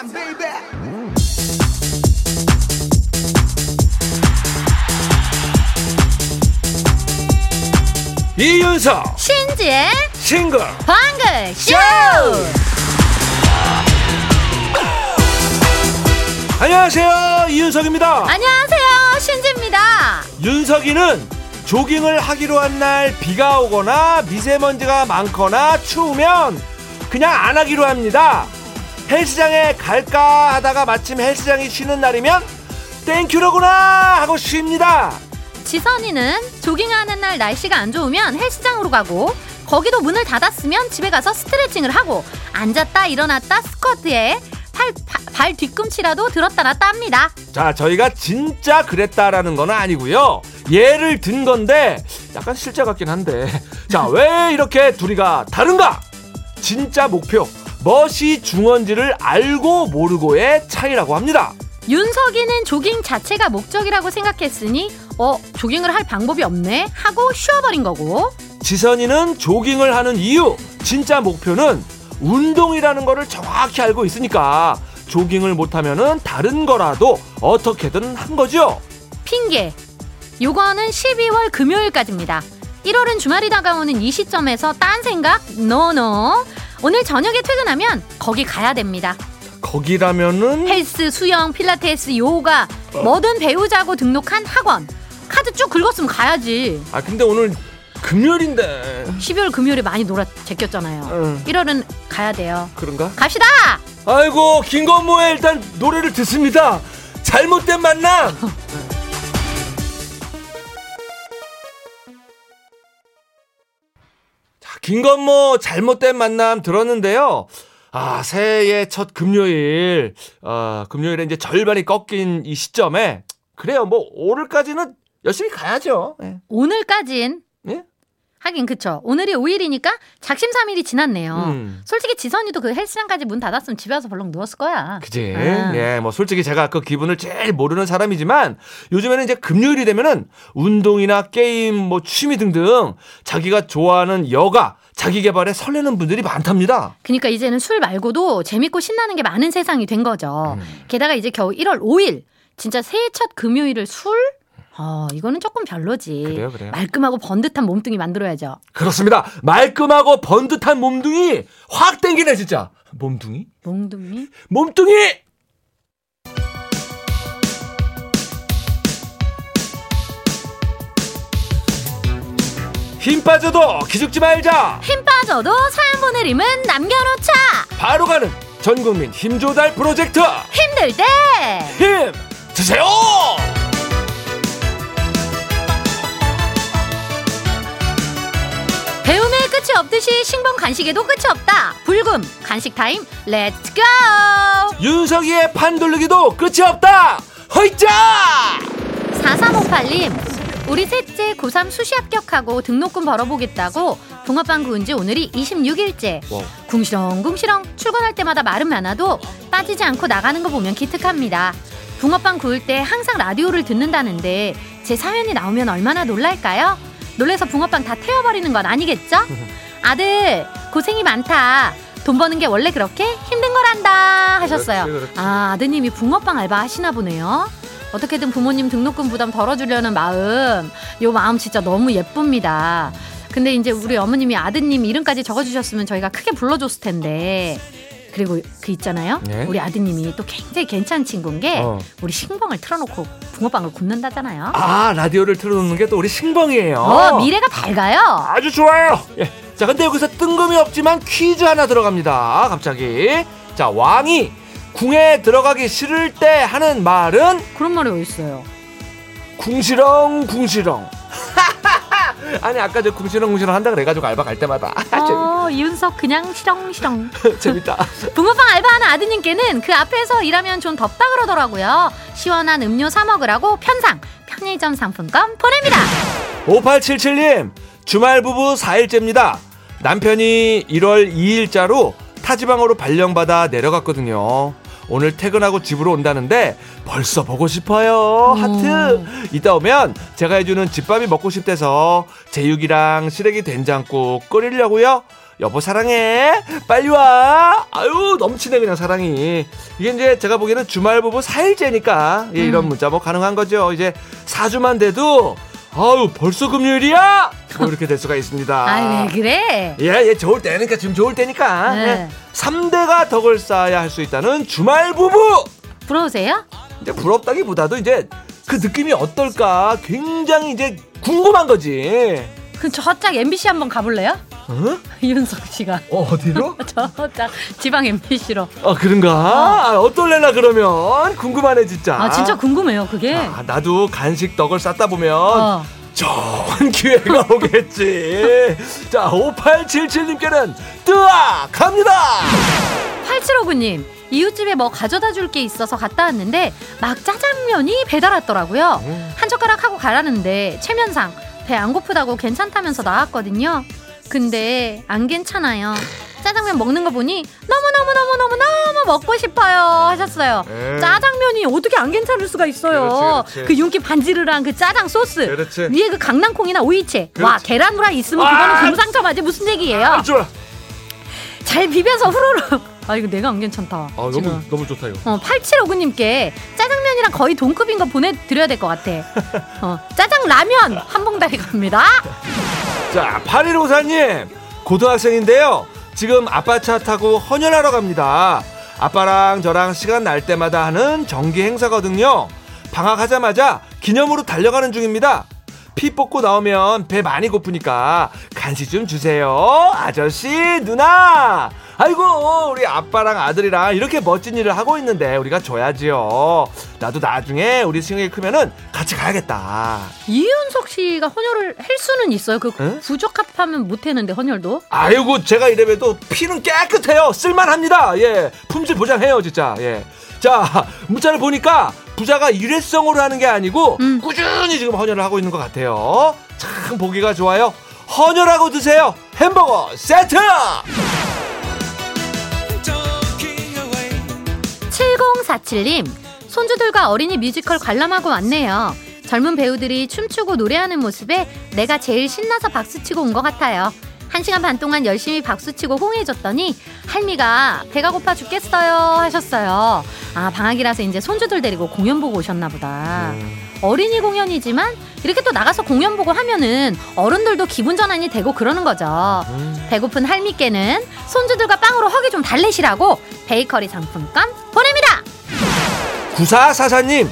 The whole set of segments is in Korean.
time, baby. 이윤석 신지의 싱글 방글 쇼! 안녕하세요 이윤석입니다 안녕하세요, 신지입니다. 윤석이는 조깅을 하기로 한 날 비가 오거나 미세먼지가 많거나 추우면 그냥 안 하기로 합니다 헬스장에 갈까 하다가 마침 헬스장이 쉬는 날이면 땡큐로구나 하고 쉽니다. 지선이는 조깅하는 날 날씨가 안 좋으면 헬스장으로 가고 거기도 문을 닫았으면 집에 가서 스트레칭을 하고 앉았다 일어났다 스쿼트에 팔, 바- 발 뒤꿈치라도 들었다 놨다 합니다. 자 저희가 진짜 그랬다라는 건 아니고요. 예를 든 건데 약간 실제 같긴 한데. 자 왜 이렇게 둘이가 다른가? 진짜 목표 멋이 중원지를 알고 모르고의 차이라고 합니다 윤석이는 조깅 자체가 목적이라고 생각했으니 어 조깅을 할 방법이 없네 하고 쉬어버린 거고 지선이는 조깅을 하는 이유 진짜 목표는 운동이라는 거를 정확히 알고 있으니까 조깅을 못하면은 다른 거라도 어떻게든 한 거죠 핑계. 요거는 12월 금요일까지입니다. 1월은 주말이 다가오는 이 시점에서 딴 생각? no no. 오늘 저녁에 퇴근하면 거기 가야 됩니다. 거기라면은 헬스, 수영, 필라테스, 요가 뭐든 배우자고 등록한 학원. 카드 쭉 긁었으면 가야지. 아 근데 오늘 금요일인데 12월 금요일에 많이 놀아 제꼈잖아요. 응. 1월은 가야 돼요. 그런가? 갑시다. 아이고 김건모의 일단 노래를 듣습니다. 잘못된 만남. 김건모 잘못된 만남 들었는데요. 아 새해의 첫 금요일, 아 금요일에 이제 절반이 꺾인 이 시점에 그래요. 뭐 오늘까지는 열심히 가야죠. 예. 오늘까진 예? 하긴 그쵸. 오늘이 5일이니까 작심삼일이 지났네요. 음. 솔직히 지선이도 그 헬스장까지 문 닫았으면 집에 와서 벌렁 누웠을 거야. 그지. 아. 예, 뭐 솔직히 제가 그 기분을 제일 모르는 사람이지만 요즘에는 이제 금요일이 되면은 운동이나 게임, 뭐 취미 등등 자기가 좋아하는 여가, 자기 개발에 설레는 분들이 많답니다. 그러니까 이제는 술 말고도 재밌고 신나는 게 많은 세상이 된 거죠. 음. 게다가 이제 겨우 1월 5일 진짜 새해 첫 금요일을 술? 어, 이거는 조금 별로지. 그래요, 그래요. 말끔하고 번듯한 몸뚱이 만들어야죠. 그렇습니다. 말끔하고 번듯한 몸뚱이 확 땡기네 진짜. 몸뚱이? 몸뚱이? 몸뚱이! 힘 빠져도 기죽지 말자. 힘 빠져도 사연 보내림은 남겨놓자. 바로 가는 전국민 힘조달 프로젝트 힘들 때 힘 드세요. 없듯이 신봉 간식에도 끝이 없다. 불금 간식 타임 let's go! 윤석이의 판 돌리기도 끝이 없다. 허이짜. 4358님 우리 셋째 고3 수시 합격하고 등록금 벌어보겠다고 붕어빵 구운 지 오늘이 26일째 wow. 궁시렁궁시렁 출근할 때마다 말은 많아도 빠지지 않고 나가는 거 보면 기특합니다 붕어빵 구울 때 항상 라디오를 듣는다는데 제 사연이 나오면 얼마나 놀랄까요? 놀래서 붕어빵 다 태워버리는 건 아니겠죠? 아들 고생이 많다 돈 버는 게 원래 그렇게 힘든 거란다 하셨어요 그렇지, 그렇지. 아 아드님이 붕어빵 알바 하시나 보네요 어떻게든 부모님 등록금 부담 덜어주려는 마음, 요 마음 진짜 너무 예쁩니다. 근데 이제 우리 어머님이 아드님 이름까지 적어주셨으면 저희가 크게 불러줬을 텐데. 그리고 그 있잖아요. 네. 우리 아드님이 또 굉장히 괜찮은 친구인 게 어. 우리 신봉을 틀어놓고 붕어빵을 굽는다잖아요. 아 라디오를 틀어놓는 게 또 우리 신봉이에요. 어, 미래가 밝아요. 아주 좋아요. 예. 자, 근데 여기서 뜬금이 없지만 퀴즈 하나 들어갑니다. 갑자기. 자, 왕이 궁에 들어가기 싫을 때 하는 말은 그런 말이 어딨어요. 궁시렁 궁시렁. 아니 아까 저 궁시렁 궁시렁 한다 그래가지고 알바 갈 때마다 어, 이윤석 그냥 시렁시렁. 재밌, 재밌다. 붕어빵 알바하는 아드님께는 그 앞에서 일하면 좀 덥다 그러더라고요. 시원한 음료 사 먹으라고 편상 편의점 상품권 보냅니다. 5877님 주말 부부 4일째입니다. 남편이 1월 2일자로 타지방으로 발령받아 내려갔거든요. 오늘 퇴근하고 집으로 온다는데 벌써 보고 싶어요. 하트. 이따 오면 제가 해주는 집밥이 먹고 싶대서 제육이랑 시래기 된장국 끓이려고요. 여보 사랑해 빨리 와 아유 넘치네 그냥 사랑이 이게 이제 제가 보기에는 주말 부부 4일째니까 예, 이런 음. 문자 뭐 가능한 거죠 이제 4주만 돼도 아유 벌써 금요일이야 뭐 이렇게 될 수가 있습니다 아, 왜 그래? 예, 예, 좋을 때니까 지금 좋을 때니까 네. 예, 3대가 덕을 쌓아야 할 수 있다는 주말 부부 부러우세요? 이제 부럽다기보다도 이제 그 느낌이 어떨까 굉장히 이제 궁금한 거지 그 저짝 MBC 한번 가볼래요? 어? 이윤석 씨가 어, 어디로? 저짝 지방 MBC로. 어 그런가? 아, 어떨래나 그러면 궁금하네 진짜. 아 진짜 궁금해요 그게. 아, 나도 간식 덕을 쌓다 보면 어. 좋은 기회가 오겠지. 자, 5877님께는 뜨아 갑니다. 8759님 이웃집에 뭐 가져다 줄 게 있어서 갔다 왔는데 막 짜장면이 배달 왔더라고요. 음. 한 젓가락 하고 가라는데 체면상 배 안 고프다고 괜찮다면서 나왔거든요. 근데 안 괜찮아요. 짜장면 먹는 거 보니 너무너무너무너무너무 먹고 싶어요 하셨어요. 에. 짜장면이 어떻게 안 괜찮을 수가 있어요. 그렇지, 그렇지. 그 윤기 반지르랑 그 짜장 소스 그렇지. 위에 그 강낭콩이나 오이채 와. 계란 후라이 있으면 아! 그거는 금상첨 맞지 무슨 얘기예요? 아. 잘 비벼서 후루룩. 아 이거 내가 안 괜찮다. 아, 너무. 너무 좋다 이거. 어 8759님께 짜장면이랑 거의 동급인 거 보내드려야 될 것 같아. 어 짜장 라면 한 봉다리 갑니다. 자, 8154님 고등학생인데요. 지금 아빠 차 타고 헌혈하러 갑니다. 아빠랑 저랑 시간 날 때마다 하는 정기 행사거든요. 방학하자마자 기념으로 달려가는 중입니다. 피 뽑고 나오면 배 많이 고프니까 간식 좀 주세요. 아저씨, 누나. 아이고, 우리 아빠랑 아들이랑 이렇게 멋진 일을 하고 있는데 우리가 줘야지요. 나도 나중에 우리 승혁이 크면은 같이 가야겠다. 이윤석 씨가 헌혈을 할 수는 있어요. 그 에? 부적합하면 못 해는데 헌혈도. 아이고 제가 이래봬도 피는 깨끗해요 쓸만합니다 예 품질 보장해요 진짜 예 자 문자를 보니까 부자가 일회성으로 하는 게 아니고 음. 꾸준히 지금 헌혈을 하고 있는 것 같아요 참 보기가 좋아요 헌혈하고 드세요 햄버거 세트 7047님 손주들과 어린이 뮤지컬 관람하고 왔네요. 젊은 배우들이 춤추고 노래하는 모습에 내가 제일 신나서 박수치고 온 것 같아요. 한 시간 반 동안 열심히 박수치고 호응해줬더니 할미가 배가 고파 죽겠어요 하셨어요. 아 방학이라서 이제 손주들 데리고 공연 보고 오셨나 보다. 어린이 공연이지만 이렇게 또 나가서 공연 보고 하면은 어른들도 기분 전환이 되고 그러는 거죠. 배고픈 할미께는 손주들과 빵으로 허기 좀 달래시라고 베이커리 상품권 보냅니다. 9444님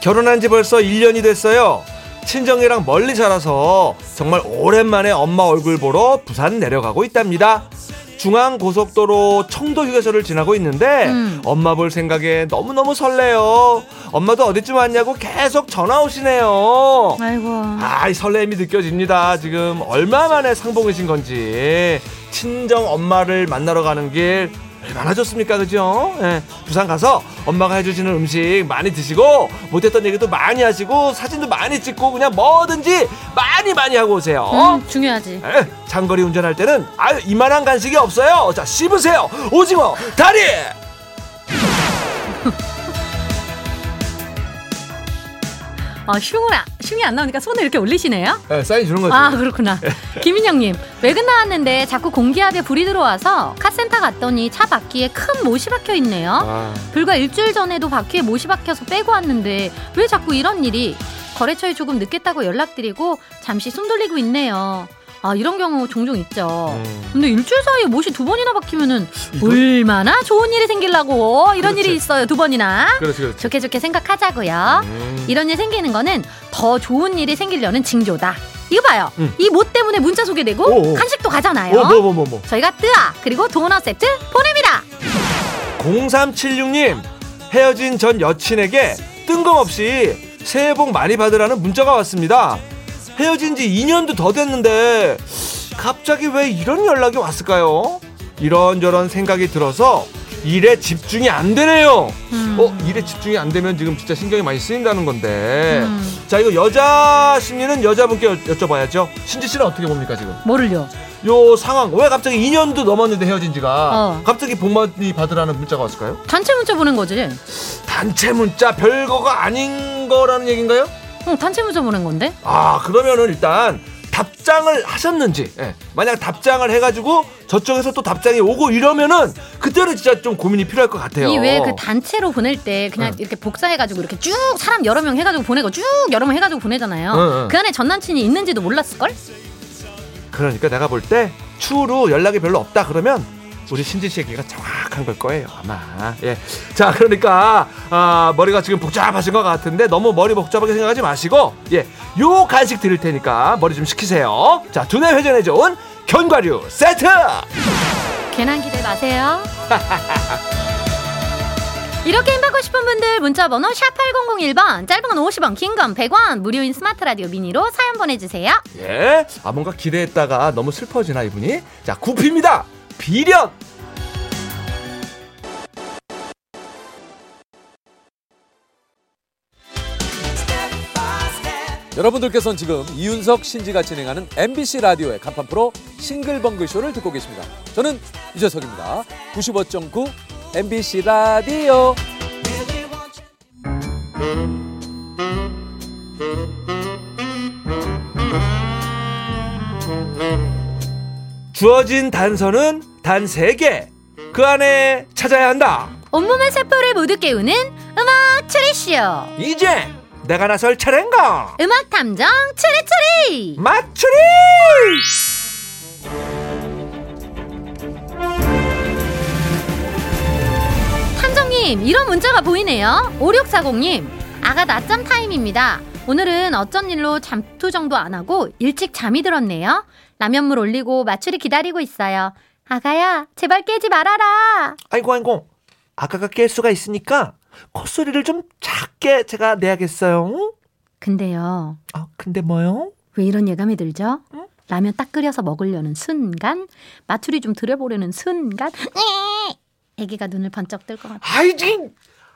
결혼한 지 벌써 1년이 됐어요 친정이랑 멀리 살아서 정말 오랜만에 엄마 얼굴 보러 부산 내려가고 있답니다 중앙고속도로 청도 휴게소를 지나고 있는데 음. 엄마 볼 생각에 너무너무 설레요 엄마도 어디쯤 왔냐고 계속 전화 오시네요 아이고. 아, 이 설렘이 느껴집니다. 지금 얼마 만에 상봉이신 건지 친정 엄마를 만나러 가는 길 좋습니까, 그죠? 예, 부산 가서 엄마가 해주시는 음식 많이 드시고 못했던 얘기도 많이 하시고 사진도 많이 찍고 그냥 뭐든지 많이 많이 하고 오세요. 음, 중요하지. 예, 장거리 운전할 때는 아유 이만한 간식이 없어요. 자 씹으세요. 오징어 다리. 어, 흉을, 안- 흉이 안 나오니까 손을 이렇게 올리시네요? 예, 사인 주는 거죠. 아, 그렇구나. 김인영님, 외근 나왔는데 자꾸 공기압에 불이 들어와서 카센터 갔더니 차 바퀴에 큰 못이 박혀 있네요. 아, 불과 일주일 전에도 바퀴에 못이 박혀서 빼고 왔는데 왜 자꾸 이런 일이? 거래처에 조금 늦겠다고 연락드리고 잠시 숨 돌리고 있네요. 아, 이런 경우 종종 있죠. 음. 근데 일주일 사이에 못이 두 번이나 박히면은 얼마나 좋은 일이 생기려고 이런 그렇지. 일이 있어요. 두 번이나. 그렇지, 그렇지. 좋게 좋게 생각하자고요. 음. 이런 일 생기는 거는 더 좋은 일이 생기려는 징조다. 이거 봐요. 음. 이못 때문에 문자 소개되고 오, 오. 간식도 가잖아요. 어, 뭐, 뭐, 뭐, 뭐. 저희가 뜨아 그리고 도넛 세트 보냅니다. 0376님 헤어진 전 여친에게 뜬금없이 새해 복 많이 받으라는 문자가 왔습니다. 헤어진 지 2년도 더 됐는데 갑자기 왜 이런 연락이 왔을까요? 이런저런 생각이 들어서 일에 집중이 안 되네요. 음. 어, 일에 집중이 안 되면 지금 진짜 신경이 많이 쓰인다는 건데. 음. 자, 이거 여자 심리는 여자분께 여, 여쭤봐야죠. 신지 씨는 어떻게 봅니까, 지금? 뭐를요? 요 상황, 왜 갑자기 2년도 넘었는데 헤어진 지가 어. 갑자기 복 많이 받으라는 문자가 왔을까요? 단체 문자 보낸 거지. 단체 문자 별거가 아닌 거라는 얘기인가요? 응, 단체 문자 보낸 건데. 아 그러면은 일단 답장을 하셨는지 예. 만약 답장을 해가지고 저쪽에서 또 답장이 오고 이러면은 그때는 진짜 좀 고민이 필요할 것 같아요. 이 왜 그 단체로 보낼 때 그냥 응. 이렇게 복사해가지고 이렇게 쭉 사람 여러 명 해가지고 보내고 쭉 여러 명 해가지고 보내잖아요. 응, 응. 그 안에 전 남친이 있는지도 몰랐을 걸? 그러니까 내가 볼 때 추후로 연락이 별로 없다 그러면 우리 신진 씨 얘기가 정확한 걸 거예요 아마 예. 자 그러니까 아, 머리가 지금 복잡하신 것 같은데 너무 머리 복잡하게 생각하지 마시고 예 요 간식 드릴 테니까 머리 좀 식히세요 자 두뇌 회전에 좋은 견과류 세트 괜한 기대 마세요. 이렇게 힘받고 싶은 분들 문자 번호 샵 8001번 짧은 건 50원 긴 건 100원 무료인 스마트 라디오 미니로 사연 보내주세요. 예. 아 뭔가 기대했다가 너무 슬퍼지나 이분이 자 구피입니다 비련 여러분들께서는 지금 이윤석 신지가 진행하는 MBC 라디오의 간판 프로 싱글벙글 쇼를 듣고 계십니다. 저는 유재석입니다. 95.9 MBC 라디오. 주어진 단서는 단 세 개. 그 안에 찾아야 한다. 온몸의 세포를 모두 깨우는 음악 추리쇼. 이제 내가 나설 차례인가? 음악 탐정 추리추리! 맞추리! 탐정님 이런 문자가 보이네요. 5640님 아가 낮잠 타임입니다. 오늘은 어쩐 일로 잠투 정도 안 하고 일찍 잠이 들었네요. 라면물 올리고 마추리 기다리고 있어요 아가야 제발 깨지 말아라. 아이고 아이고. 아까가 깰 수가 있으니까 콧소리를 좀 작게 제가 내야겠어요. 근데요. 아 근데 뭐요? 왜 이런 예감이 들죠? 라면 딱 끓여서 먹으려는 순간 마추리 좀 들여보려는 순간 애기가 눈을 번쩍 뜰 것 같아 아이 지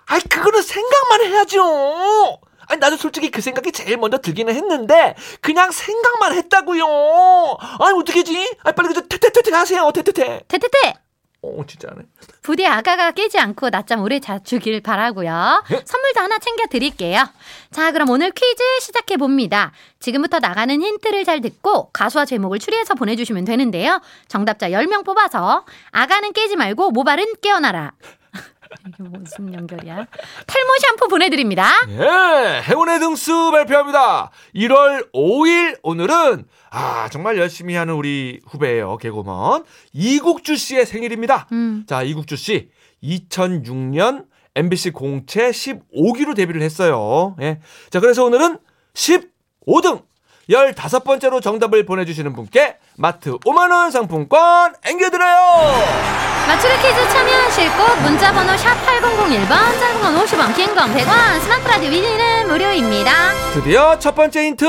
아이 그거는 생각만 해야죠 아니 나도 솔직히 그 생각이 제일 먼저 들기는 했는데 그냥 생각만 했다고요 아니 어떡하지 아 빨리 그저 퇴퇴퇴퇴 하세요 퇴퇴퇴 테테테 어 진짜네 부디 아가가 깨지 않고 낮잠 오래 자주길 바라고요. 선물도 하나 챙겨 드릴게요. 자, 그럼 오늘 퀴즈 시작해 봅니다. 지금부터 나가는 힌트를 잘 듣고 가수와 제목을 추리해서 보내주시면 되는데요. 정답자 10명 뽑아서 아가는 깨지 말고 모발은 깨어나라. 이게 무슨 연결이야? 탈모 샴푸 보내드립니다. 예, 행운의 등수 발표합니다. 1월 5일 오늘은 아 정말 열심히 하는 우리 후배예요 개고먼 이국주 씨의 생일입니다. 음. 자 이국주 씨 2006년 MBC 공채 15기로 데뷔를 했어요. 예, 자 그래서 오늘은 15등 15번째로 정답을 보내주시는 분께 마트 5만원 상품권 앵겨드려요. 맞추기 퀴즈 참여하실 곳 문자번호 샵 8001번 짧은 건 50원 긴 건 100원 스마트 라디오 미니는 무료입니다. 드디어 첫 번째 힌트.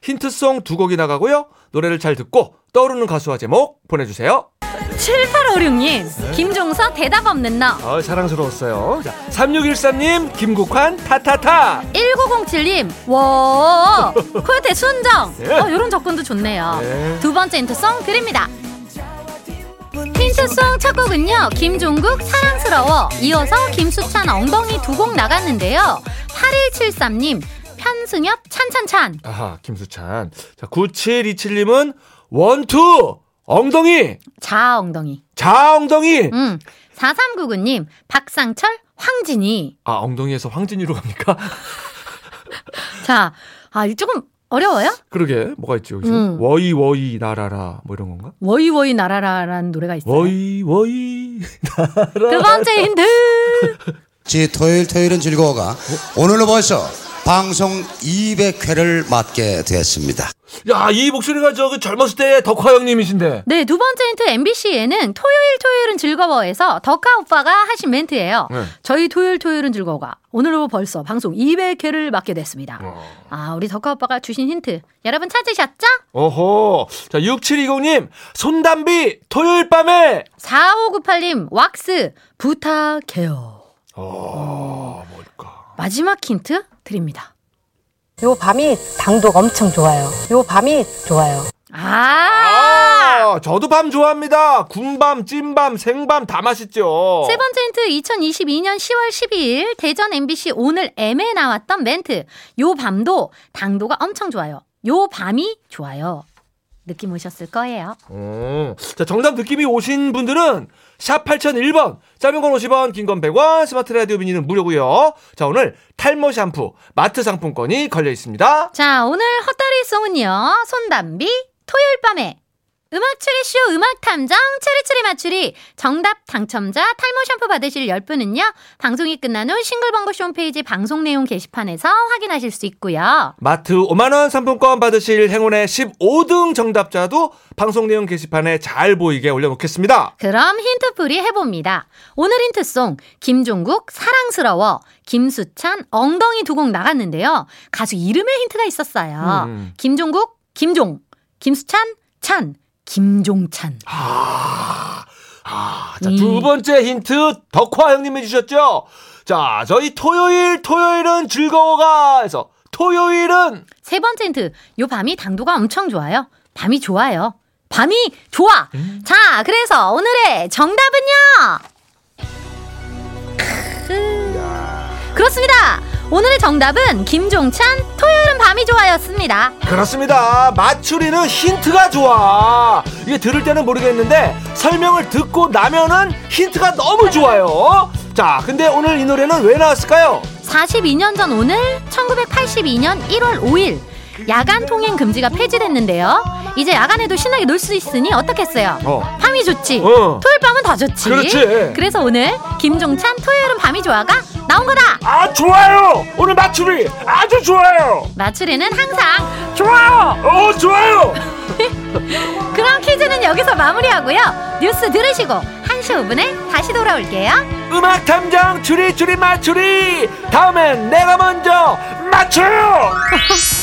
힌트송 두 곡이 나가고요. 노래를 잘 듣고 떠오르는 가수와 제목 보내주세요. 7856님 김종서 대답 없는 너. 어, 사랑스러웠어요. 자, 3613님 김국환 타타타. 1907님 와 코요태 순정. 예. 어, 이런 접근도 좋네요. 네. 두 번째 힌트송 드립니다 힌트송 첫 곡은요 김종국 사랑스러워. 이어서 김수찬 엉덩이 두 곡 나갔는데요. 8173님 편승엽 찬찬찬. 아하 김수찬. 자 9727님은 원투 엉덩이. 자 엉덩이. 자 엉덩이. 음 4399님 박상철 황진이. 아 엉덩이에서 황진이로 갑니까? 자, 아, 이 조금 어려워요? 그러게 뭐가 있지 여기서 음. 워이 워이 나라라 뭐 이런 건가? 워이 워이 나라라라는 노래가 있어요. 워이 워이 두 번째 힌트. 지 토요일 토요일은 즐거워가 오늘로 벌써 방송 200회를 맞게 되었습니다. 야 이 목소리가 저그 젊었을 때 덕화 형님이신데 네, 두 번째 힌트 MBC에는 토요일 토요일은 즐거워에서 덕화 오빠가 하신 멘트예요. 네. 저희 토요일 토요일은 즐거워가 오늘로 벌써 방송 200회를 맞게 됐습니다. 아, 우리 덕화 오빠가 주신 힌트 여러분 찾으셨죠? 어허 자 6720님 손담비 토요일 밤에 4598님 왁스 부탁해요. 어 뭘까 마지막 힌트 드립니다. 요 밤이 당도가 엄청 좋아요. 요 밤이 좋아요. 아! 아, 저도 밤 좋아합니다. 군밤, 찐밤, 생밤 다 맛있죠. 세 번째 힌트 2022년 10월 12일 대전 MBC 오늘 M에 나왔던 멘트. 요 밤도 당도가 엄청 좋아요. 요 밤이 좋아요. 느낌 오셨을 거예요. 어. 자, 정답 느낌이 오신 분들은 샵 8001번, 짧은 건 50원, 긴 건 100원, 스마트 라디오 미니는 무료고요. 자, 오늘 탈모 샴푸 마트 상품권이 걸려 있습니다. 자, 오늘 헛다리 송은요. 손담비 토요일 밤에 음악 추리쇼 음악 탐정 추리추리 맞추리 정답 당첨자 탈모 샴푸 받으실 10분은요. 방송이 끝난 후 싱글벙글쇼 홈페이지 방송 내용 게시판에서 확인하실 수 있고요. 마트 5만 원 상품권 받으실 행운의 15등 정답자도 방송 내용 게시판에 잘 보이게 올려놓겠습니다. 그럼 힌트풀이 해봅니다. 오늘 힌트송 김종국 사랑스러워 김수찬 엉덩이 두 곡 나갔는데요. 가수 이름에 힌트가 있었어요. 음. 김종국 김종 김수찬 찬 김종찬. 아, 자, 음. 두 번째 힌트 덕화 형님이 주셨죠? 자, 저희 토요일, 토요일은 즐거워가 해서 토요일은 세 번째 힌트. 요 밤이 당도가 엄청 좋아요. 밤이 좋아요. 밤이 좋아. 자, 그래서 오늘의 정답은요. 크으. 그렇습니다. 오늘의 정답은 김종찬 토요일은 밤이 좋아였습니다. 그렇습니다. 맞추리는 힌트가 좋아. 이게 들을 때는 모르겠는데 설명을 듣고 나면은 힌트가 너무 좋아요. 자, 근데 오늘 이 노래는 왜 나왔을까요? 42년 전 오늘 1982년 1월 5일 야간 통행 금지가 폐지됐는데요. 이제 야간에도 신나게 놀 수 있으니 어떻겠어요? 어. 밤이 좋지. 어. 토요일 밤은 더 좋지. 그렇지. 그래서 오늘 김종찬 토요일은 밤이 좋아가 나온 거다. 아, 좋아요. 오늘 맞추리 아주 좋아요. 마추리는 항상 좋아요. 어, 좋아요. 그럼 퀴즈는 여기서 마무리하고요. 뉴스 들으시고 1시 5분에 다시 돌아올게요. 음악 탐정 추리 추리 맞추리. 다음엔 내가 먼저 맞춰요.